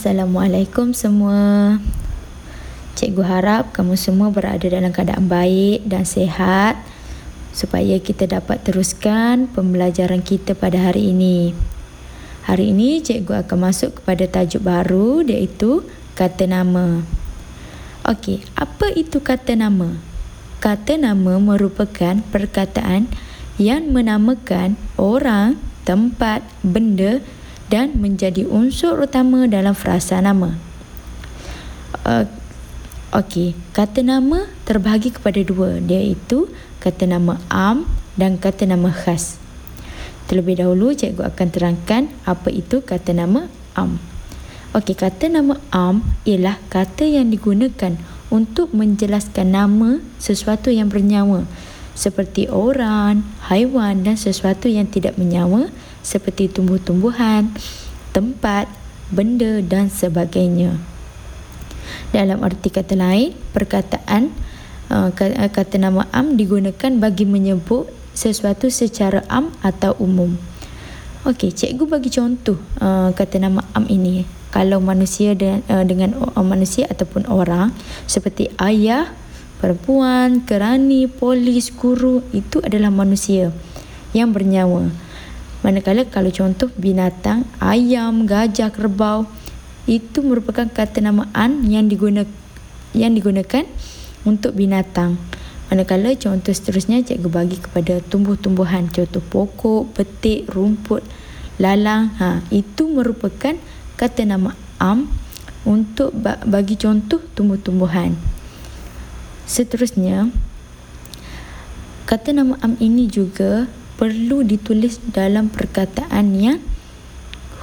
Assalamualaikum semua. Cikgu harap kamu semua berada dalam keadaan baik dan sehat supaya kita dapat teruskan pembelajaran kita pada hari ini. Hari ini cikgu akan masuk kepada tajuk baru iaitu kata nama. Okey, apa itu kata nama? Kata nama merupakan perkataan yang menamakan orang, tempat, benda dan menjadi unsur utama dalam frasa nama. Uh, Okey, kata nama terbahagi kepada dua, iaitu kata nama am dan kata nama khas. Terlebih dahulu, cikgu akan terangkan apa itu kata nama am. Okey, kata nama am ialah kata yang digunakan untuk menjelaskan nama sesuatu yang bernyawa seperti orang, haiwan dan sesuatu yang tidak bernyawa seperti tumbuh-tumbuhan, tempat, benda dan sebagainya. Dalam arti kata lain, perkataan uh, uh, kata nama am digunakan bagi menyebut sesuatu secara am atau umum. Okey, cikgu bagi contoh uh, kata nama am ini. Kalau manusia dengan, dengan manusia ataupun orang seperti ayah, perempuan, kerani, polis, guru itu adalah manusia yang bernyawa. Manakala kalau contoh binatang, ayam, gajah, kerbau itu merupakan kata nama an yang digunakan yang digunakan untuk binatang. Manakala contoh seterusnya cikgu bagi kepada tumbuh-tumbuhan contoh pokok, petik, rumput, lalang. Ha, itu merupakan kata nama am untuk bagi contoh tumbuh-tumbuhan. Seterusnya kata nama am ini juga perlu ditulis dalam perkataan yang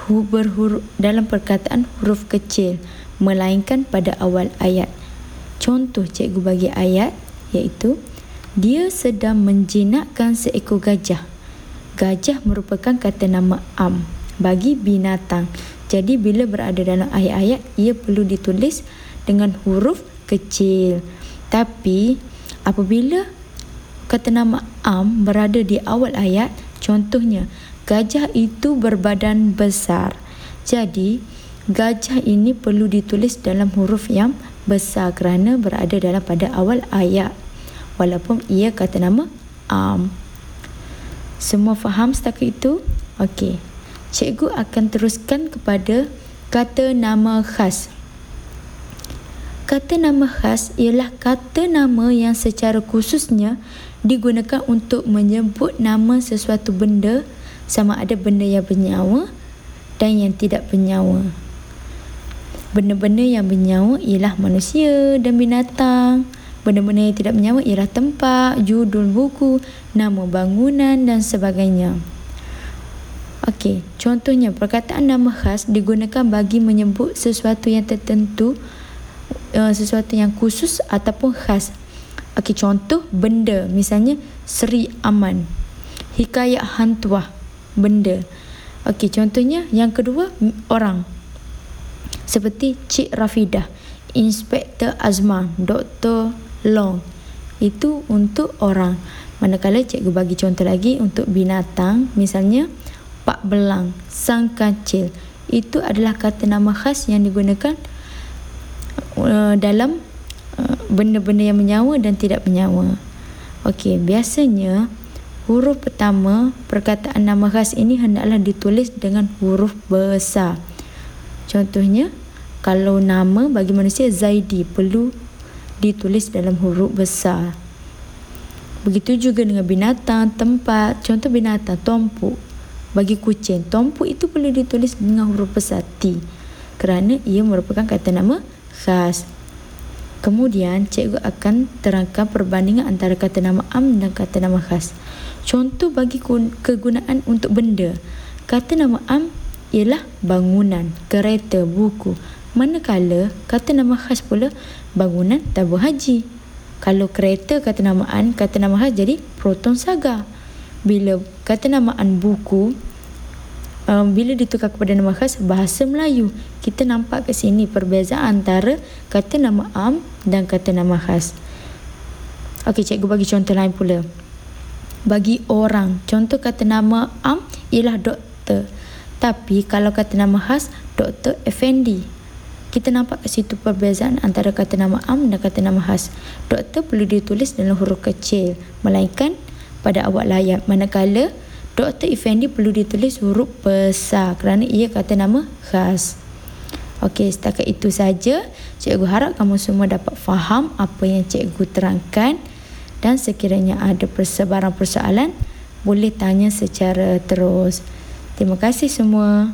berhuruf dalam perkataan huruf kecil melainkan pada awal ayat. Contoh cikgu bagi ayat iaitu dia sedang menjinakkan seekor gajah. Gajah merupakan kata nama am bagi binatang. Jadi bila berada dalam ayat-ayat ia perlu ditulis dengan huruf kecil. Tapi apabila kata nama am berada di awal ayat. Contohnya, gajah itu berbadan besar. Jadi, gajah ini perlu ditulis dalam huruf yang besar kerana berada dalam pada awal ayat. Walaupun ia kata nama am. Semua faham setakat itu? Okey. Cikgu akan teruskan kepada kata nama khas. Kata nama khas ialah kata nama yang secara khususnya digunakan untuk menyebut nama sesuatu benda sama ada benda yang bernyawa dan yang tidak bernyawa. Benda-benda yang bernyawa ialah manusia dan binatang. Benda-benda yang tidak bernyawa ialah tempat, judul buku, nama bangunan dan sebagainya. Okey, contohnya perkataan nama khas digunakan bagi menyebut sesuatu yang tertentu uh, sesuatu yang khusus ataupun khas. Okey, contoh benda. Misalnya Seri Aman. Hikayat Hantuah. Benda. Okey, contohnya yang kedua orang. Seperti Cik Rafidah. Inspektor Azman. Dr. Long. Itu untuk orang. Manakala cikgu bagi contoh lagi untuk binatang. Misalnya Pak Belang. Sang Kacil. Itu adalah kata nama khas yang digunakan Uh, dalam benda-benda yang menyawa dan tidak menyawa. Okey, biasanya huruf pertama perkataan nama khas ini hendaklah ditulis dengan huruf besar. Contohnya, kalau nama bagi manusia Zaidi perlu ditulis dalam huruf besar. Begitu juga dengan binatang, tempat. Contoh binatang, tompuk. Bagi kucing, tompuk itu perlu ditulis dengan huruf besar T. Kerana ia merupakan kata nama khas. Kemudian, cikgu akan terangkan perbandingan antara kata nama am dan kata nama khas. Contoh bagi kegunaan untuk benda. Kata nama am ialah bangunan, kereta, buku. Manakala kata nama khas pula bangunan tabung haji. Kalau kereta kata nama an, kata nama khas jadi proton saga. Bila kata nama an buku, um, bila ditukar kepada nama khas bahasa Melayu kita nampak ke sini perbezaan antara kata nama am dan kata nama khas Okey cikgu bagi contoh lain pula bagi orang contoh kata nama am ialah doktor tapi kalau kata nama khas doktor Effendi kita nampak kat situ perbezaan antara kata nama am dan kata nama khas. Doktor perlu ditulis dalam huruf kecil, melainkan pada awak layar. Manakala Dr. Effendi perlu ditulis huruf besar kerana ia kata nama khas. Okey, setakat itu saja. Cikgu harap kamu semua dapat faham apa yang cikgu terangkan dan sekiranya ada persebaran persoalan, boleh tanya secara terus. Terima kasih semua.